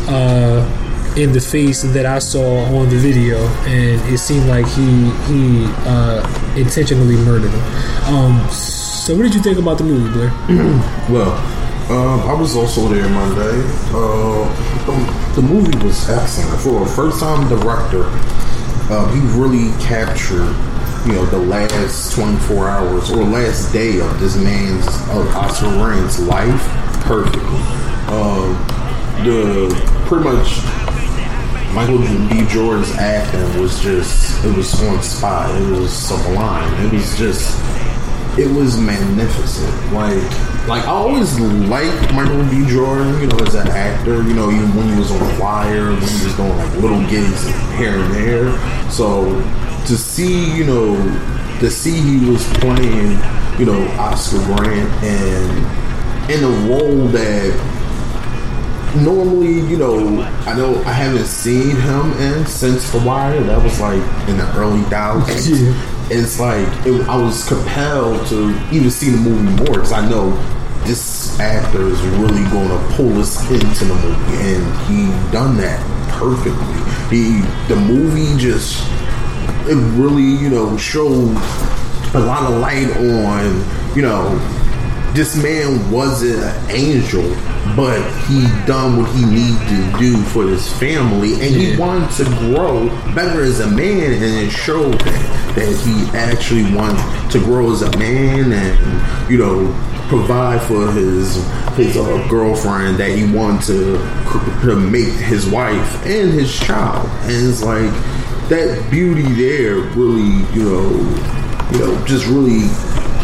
uh, in the face that I saw on the video, and it seemed like he he uh, intentionally murdered him. Um, so, what did you think about the movie, Blair? <clears throat> well, um, I was also there Monday. Uh, the, the movie was excellent. For a first time director, uh, he really captured, you know, the last 24 hours or last day of this man's, of Oscar Grant's life perfectly. Uh, the pretty much Michael B. Jordan's acting was just, it was on spot. It was sublime. It was just, it was magnificent. Like, like I always liked Michael B. Jordan, you know, as an actor. You know, even when he was on the Wire, when he was doing like little gigs here and there. So to see, you know, to see he was playing, you know, Oscar Grant and in a role that normally, you know, I know I haven't seen him in since The Wire. That was like in the early thousands. <laughs> Yeah. It's like it, I was compelled to even see the movie more because I know this actor is really going to pull us into the movie, and he done that perfectly. He the movie just it really you know showed a lot of light on you know this man wasn't an angel, but he done what he needed to do for his family, and he wanted to grow better as a man, and it showed that, that he actually wanted to grow as a man, and you know provide for his his uh, girlfriend that he wanted to to make his wife and his child, and it's like that beauty there really you know you know just really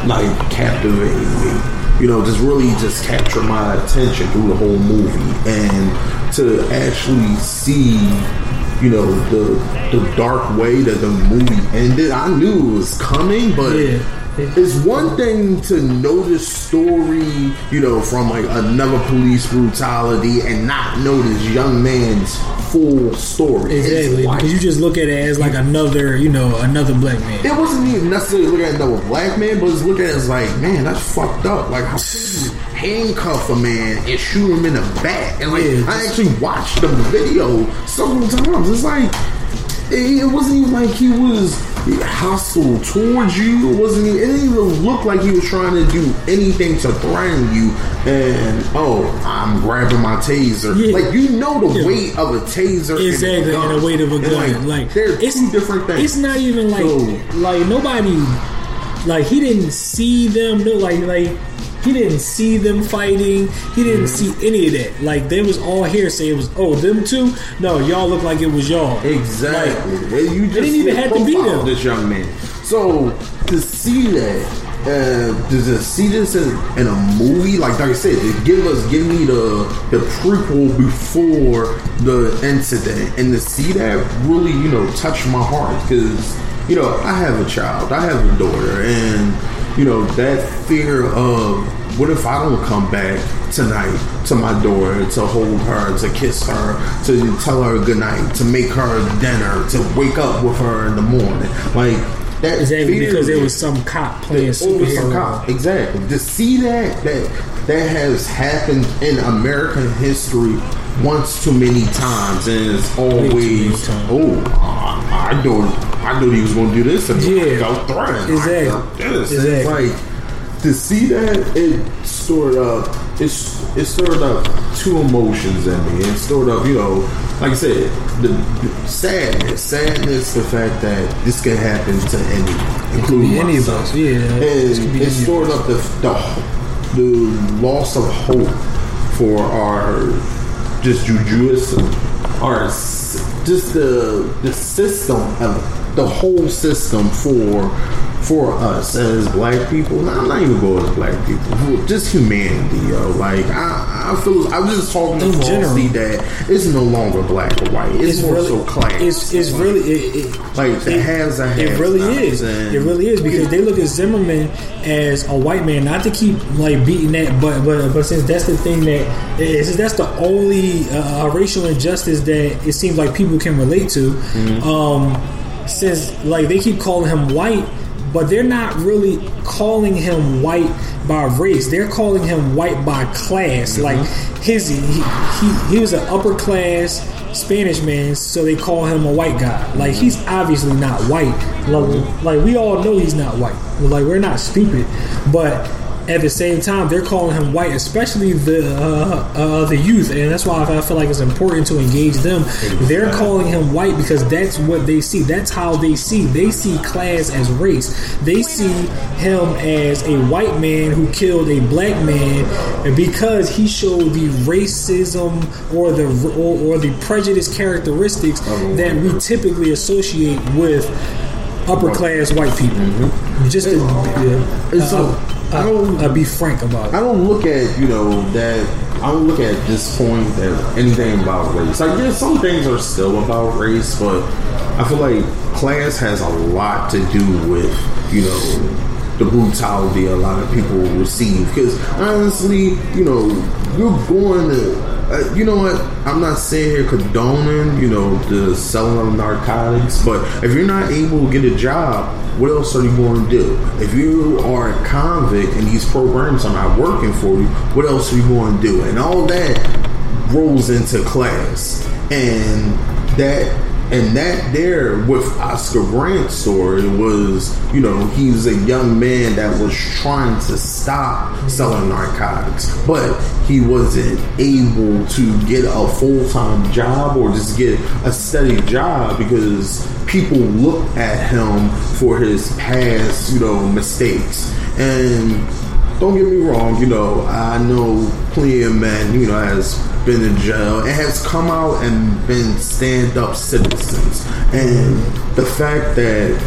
like captivated me you know, just really just capture my attention through the whole movie and to actually see, you know, the the dark way that the movie ended. I knew it was coming, but yeah. It's one thing to know the story, you know, from like another police brutality and not know this young man's full story. Exactly, because you just look at it as like another, you know, another black man. it wasn't even necessarily looking at another black man, but it's looking at it as like, man, that's fucked up. Like, how can you handcuff a man and shoot him in the back? And like, I actually watched the video several times. It's like, it, it wasn't even like he was hostile towards you. It wasn't. Even, it didn't even look like he was trying to do anything to threaten you. And oh, I'm grabbing my taser. Like you know the weight of a taser, Exactly, and, and the weight of a And, gun. Like, they're two different things. It's not even like So- like nobody like he didn't see them no like like he didn't see them fighting. He didn't see any of that. Like they was all hearsay. It was oh them two. No, y'all look like it was y'all. Exactly. Like, you just didn't even have to be them. This young man. So to see that, uh, to see this in, in a movie, like like I said, to give us, give me the the prequel before the incident, and to see that really, you know, touched my heart because you know I have a child, I have a daughter, and you know that fear of what if I don't come back tonight to my door to hold her, to kiss her, to tell her goodnight, to make her dinner, to wake up with her in the morning? Like that Exactly fear because there was some cop playing superhero. cop. Exactly. To see that that that has happened in American history once too many times, and it's always oh, I, I know I knew he was going to do this, and Yeah. go threaten Exactly. this. Exactly. It's like to see that it stored up. It's it stored up two emotions in me. It stored up, you know, like I said, the, the sadness, sadness, the fact that this can happen to anyone, including any of us, yeah. And it of stored up the, the the loss of hope for our just jujitsu, or just the the system of the whole system for for us as black people. Nah, I'm not even going as black people. Just humanity, yo. Like I, I feel I was just talking to In general. that it's no longer black or white. It's, It's more really- so class. It's it's really it, it, like the haves and It really is. And, It really is because they look at Zimmerman as a white man, not to keep like beating that, but but but since that's the thing that is, since that's the only uh, racial injustice that it seems like people can relate to. Mm-hmm. Um, since like they keep calling him white, but they're not really calling him white by race. They're calling him white by class. Mm-hmm. Like his he, he he was an upper class Spanish man, so they call him a white guy. Like he's obviously not white. Like, like we all know he's not white. Like we're not stupid, but at the same time they're calling him white, especially the uh, uh, the youth, and that's why I feel like it's important to engage them. They're calling him white because that's what they see. That's how they see. They see class as race. They see him as a white man who killed a black man and because he showed the racism or the or, or the prejudice characteristics that we typically associate with upper class white people. Just to uh, It's so- uh, uh, uh, be frank about it. I don't look at you know that I don't look at this point as anything about race. Like yeah, some things are still about race, but I feel like class has a lot to do with you know the brutality a lot of people receive. Because honestly, you know, you're going to. Uh, you know what? I'm not saying here condoning, you know, the selling of narcotics, but if you're not able to get a job, what else are you going to do? If you are a convict and these programs are not working for you, what else are you going to do? And all that rolls into class, and that and that there with Oscar Grant's story was, you know, he was a young man that was trying to stop selling narcotics, but he wasn't able to get a full time job or just get a steady job because people looked at him for his past, you know, mistakes. And don't get me wrong, you know, I know plenty of men, you know, has been in jail and has come out and been stand up citizens. And the fact that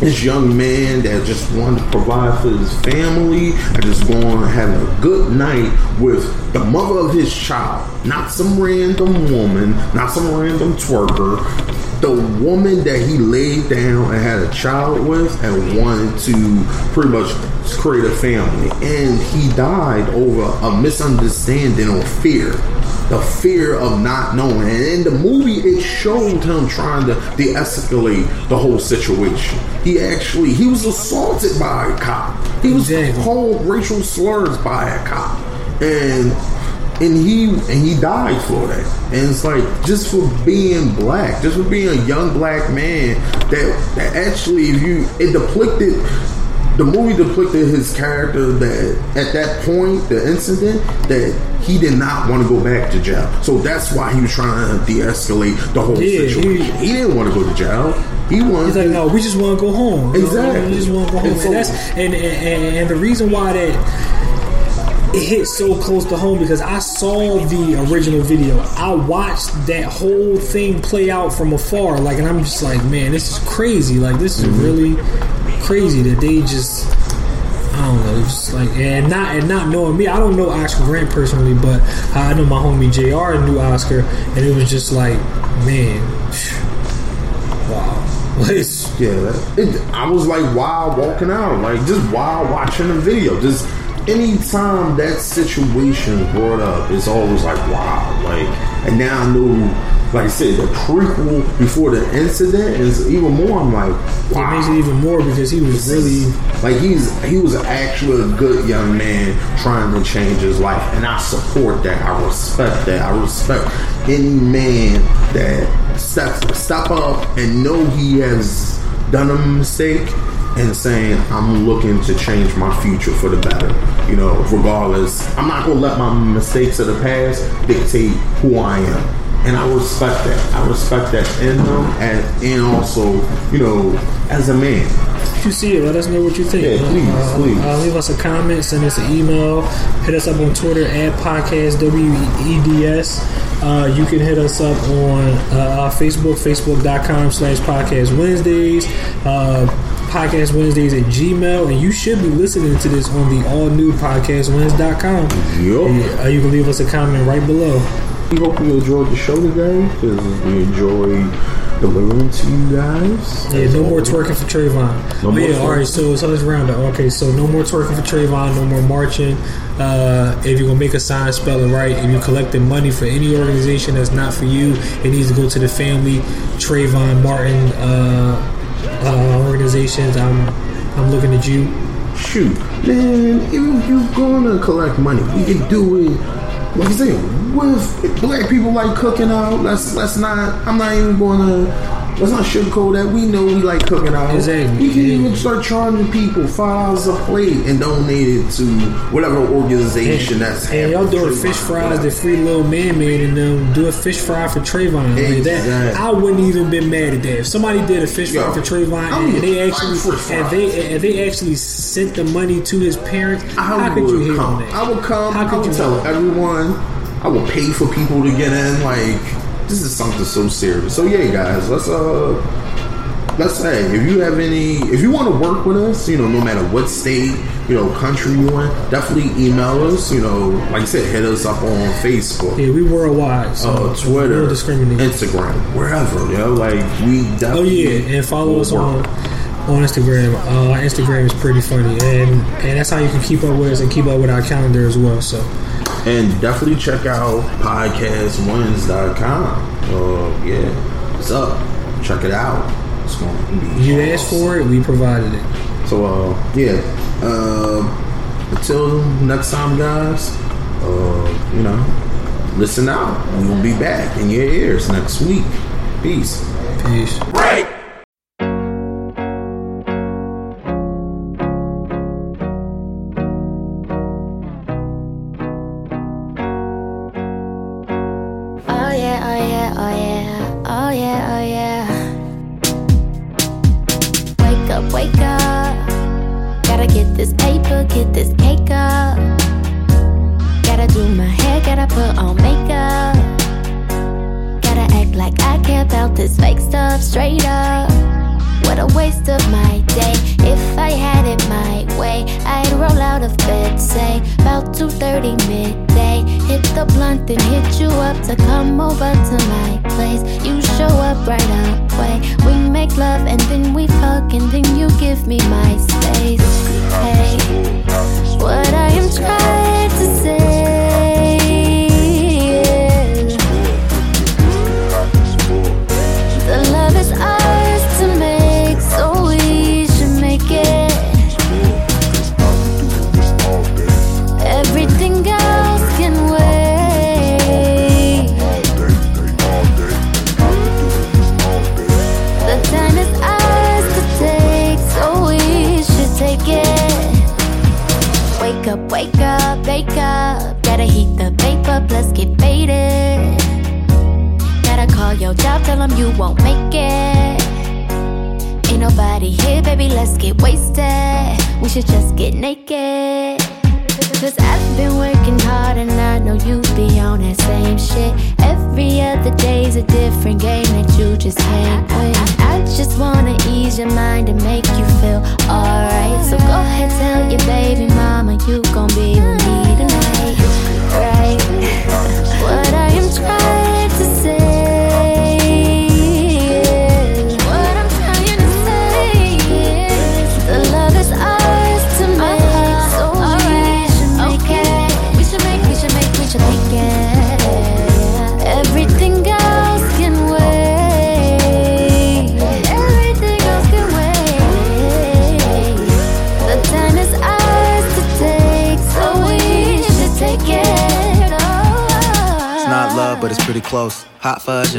this young man that just wanted to provide for his family and just going having a good night with the mother of his child, not some random woman, not some random twerker, the woman that he laid down and had a child with and wanted to pretty much create a family. And he died over a misunderstanding or fear. The fear of not knowing. And in the movie, it showed him trying to de escalate the whole situation. He actually, he was assaulted by a cop. He was called racial slurs by a cop. And and he and he died for that. And it's like just for being black, just for being a young black man that that actually if you it depicted the movie depicted his character that at that point, the incident, that he did not want to go back to jail. So that's why he was trying to de-escalate the whole Yeah, situation. He, didn't want to go to jail. He wanted. He's like, no, we just want to go home. You know, Exactly. we just want to go home. And And, that's and, and and the reason why that it hit so close to home because I saw the original video. I watched that whole thing play out from afar, like, and I'm just like, man, this is crazy. Like, this is Mm-hmm. really crazy that they just. I don't know, it's just like and not and not knowing me, I don't know Oscar Grant personally, but I know my homie Jr. knew Oscar, and it was just like, man, wow, <laughs> it's Yeah, it, I was like wild walking out, like just wild watching the video. Just anytime that situation is brought up, it's always like wow, like. And now I know, like I said, the prequel before the incident is even more. I'm like, wow. It makes it even more because he was really like he's he was actually a good young man trying to change his life, and I support that. I respect that. I respect any man that steps step up and know he has done a mistake and saying I'm looking to change my future for the better. You know, regardless, I'm not gonna let my mistakes of the past dictate who I am. And I respect that. I respect that in them and, and also, you know, as a man. If you see it, let us know what you think. Yeah, please, uh, please. Uh, leave us a comment, send us an email, hit us up on Twitter at podcast WEDS. Uh, you can hit us up on uh, Facebook, facebook.com slash podcast Wednesdays, uh, podcast Wednesdays at Gmail, and you should be listening to this on the all new podcastwednesdays.com. Yup. Uh, you can leave us a comment right below. We hope you enjoyed the show today because we enjoy delivering to you guys. Yeah, no more twerking for Trayvon. No more yeah, all right. So, so let's round up. Okay, so no more twerking for Trayvon. No more marching. Uh, if you're gonna make a sign, spell it right. If you're collecting money for any organization that's not for you, it needs to go to the family Trayvon Martin uh, uh, organizations. I'm I'm looking at you. Shoot, man, if you're gonna collect money, we can do it. Like I said, with black people like cooking out, let's let's not. I'm not even gonna. Let's not sugarcoat that. We know we like cooking out. Exactly. We can even start charging people five dollars a plate and donate it to whatever organization that's. And y'all doing fish fries, the free little man man, and them do a fish fry for Trayvon. Like that, I wouldn't even been mad at that. If somebody did a fish Yo, fry for Trayvon I'm and they actually and they and they actually sent the money to his parents, I how could would you on that? I would come. How I could would you tell hate? everyone. I would pay for people to get in. Like this is something so serious. So yeah, guys, let's uh. Let's say if you have any, if you want to work with us, you know, no matter what state, you know, country you're in, definitely email us. You know, like I said, hit us up on Facebook, Yeah, we worldwide. So uh, Twitter, no. Instagram, wherever. You know, like we Oh yeah, and follow us work. on on Instagram. Uh, our Instagram is pretty funny, and and that's how you can keep up with us and keep up with our calendar as well. So And definitely check out podcastwins.com. Uh, yeah, what's up? Check it out. It's going to be you asked for it, we provided it. So, uh, yeah. Uh, until next time, guys, uh, you know, listen out. We will be back in your ears next week. Peace. Peace. Break.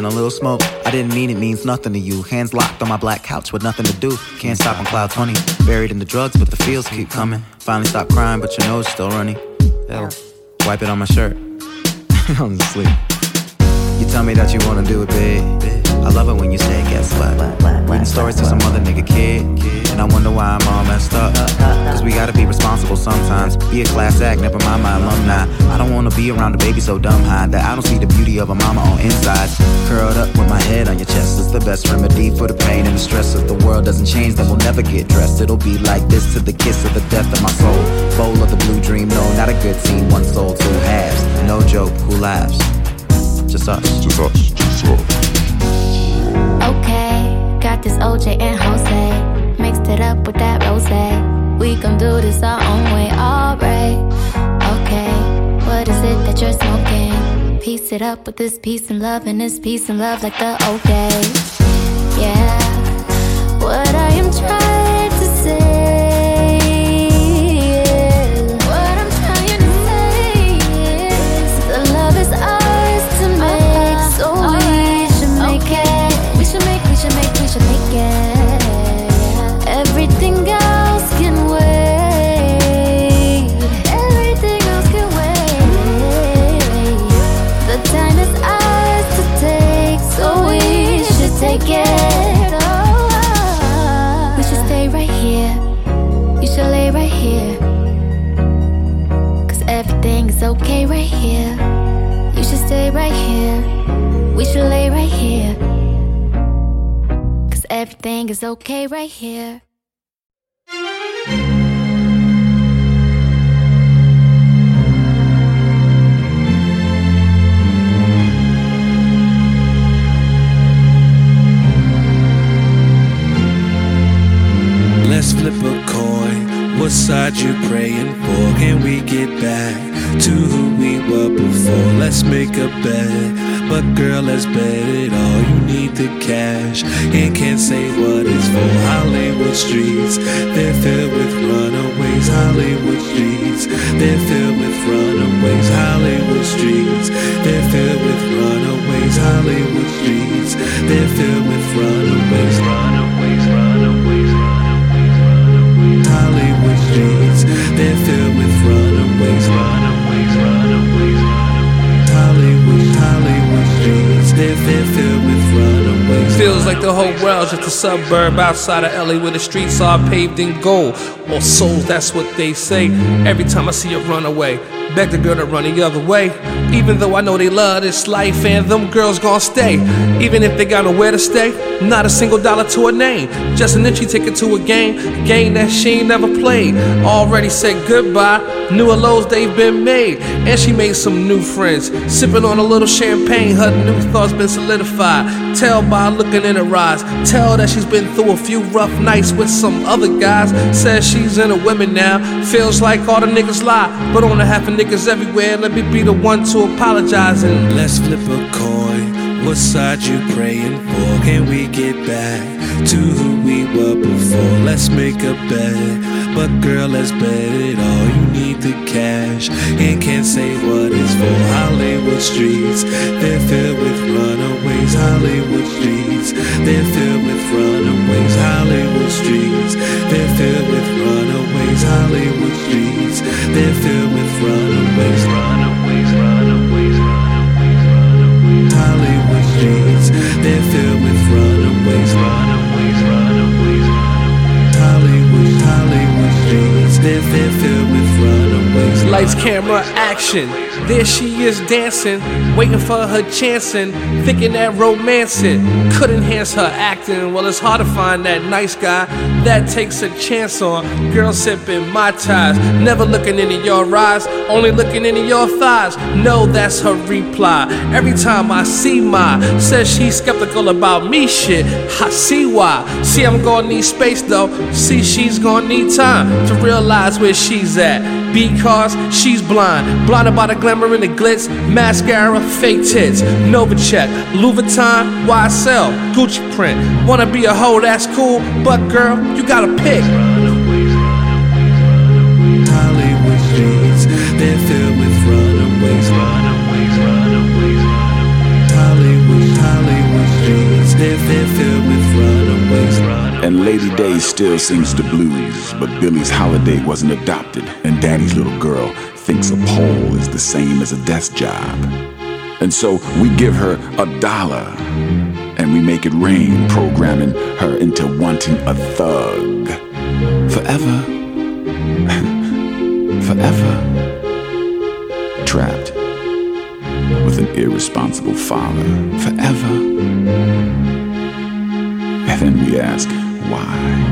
A little smoke. I didn't mean it means nothing to you. Hands locked on my black couch with nothing to do. Can't stop on cloud 20. Buried in the drugs, but the feels keep coming. Finally stop crying, but your nose still running. Hell, wipe it on my shirt. <laughs> I'm asleep. You tell me that you wanna do it big. I love it when you say, guess what? Reading stories to some other nigga kid. And I wonder why I'm all messed up. Cause we gotta be responsible sometimes. Be a class act, never mind my alumni. I don't wanna be around a baby so dumb high that I don't see the beauty of a mama on inside. Curled up with my head on your chest is the best remedy for the pain and the stress. If the world doesn't change, then we'll never get dressed. It'll be like this to the kiss of the death of my soul. Bowl of the blue dream, no, not a good scene. One soul, two halves. No joke, who laughs? Just us. Just us. Just us. Okay, got this OJ and Jose. Mixed it up with that rose. We gon' do this our own way, alright. Okay, what is it that you're smoking? Piece it up with this peace and love, and this peace and love like the old days. Yeah, what I am trying everything is okay right here. Let's flip a coin. What side you praying for? Can we get back to who we were before? Let's make a bet. But girl, let's bet it all. You need the cash and can't say what it's for. Hollywood streets, they're filled with runaways. Hollywood streets, they're filled with runaways. Hollywood streets, they're filled with runaways. Hollywood streets, they're filled with runaways. Runaways, runaways, runaways. Hollywood streets, they're filled with runaways, runaways, runaways, runaways. Hollywood, Hollywood streets, they're, filled with runaways. Feels like the whole world's just a suburb outside of LA where the streets are paved in gold. or souls, that's what they say. Every time I see a runaway, beg the girl to run the other way. Even though I know they love this life and them girls gon' stay. Even if they got nowhere to stay, not a single dollar to a name. Just an entry ticket to a game, a game that she ain't never played. Already said goodbye, knew of lows they've been made. And she made some new friends, sipping on a little champagne. Her new thoughts been solidified. Tell by looking in her eyes, tell that she's been through a few rough nights with some other guys. Says she's into women now, feels like all the niggas lie. But on the half of niggas everywhere, let me be the one to apologize and let's flip a coin. What side you praying for? Can we get back to who we were before? Let's make a bet. But girl, let's bet it all. You need the cash and can't say what it's for. Hollywood streets, they're filled with runaways. Hollywood streets, they're filled with runaways. Hollywood streets, they're filled with runaways. Hollywood streets, they're filled with runaways. Runaways, runaways, runaways. runaways. Hollywood streets, they're filled with runaways. Runaways, runaways, runaways. Hollywood, Hollywood streets, they're, they're filled with runaways. Lights, camera, action. There she is dancing, waiting for her chancing, thinking that romancing could enhance her acting. Well, it's hard to find that nice guy that takes a chance on. Girl sipping my ties, never looking into your eyes, only looking into your thighs. No, that's her reply. Every time I see my, says she's skeptical about me. Shit, I see why. See, I'm gonna need space though. See, she's gonna need time to realize where she's at. Because she's blind, blinded by the glamour and the glitz, mascara, fake tits, Novacek, Louis Vuitton, YSL, Gucci print. Wanna be a hoe, that's cool, but girl, you gotta pick. Hollywood streets, they're filled with runaways. Runaways. Hollywood, Hollywood streets, they're, filled. And Lady Day still sings the blues, but Billie's holiday wasn't adopted, and Daddy's little girl thinks a pole is the same as a desk job. And so we give her a dollar, and we make it rain, programming her into wanting a thug. Forever. <laughs> Forever. Trapped with an irresponsible father. Forever. And then we ask, why.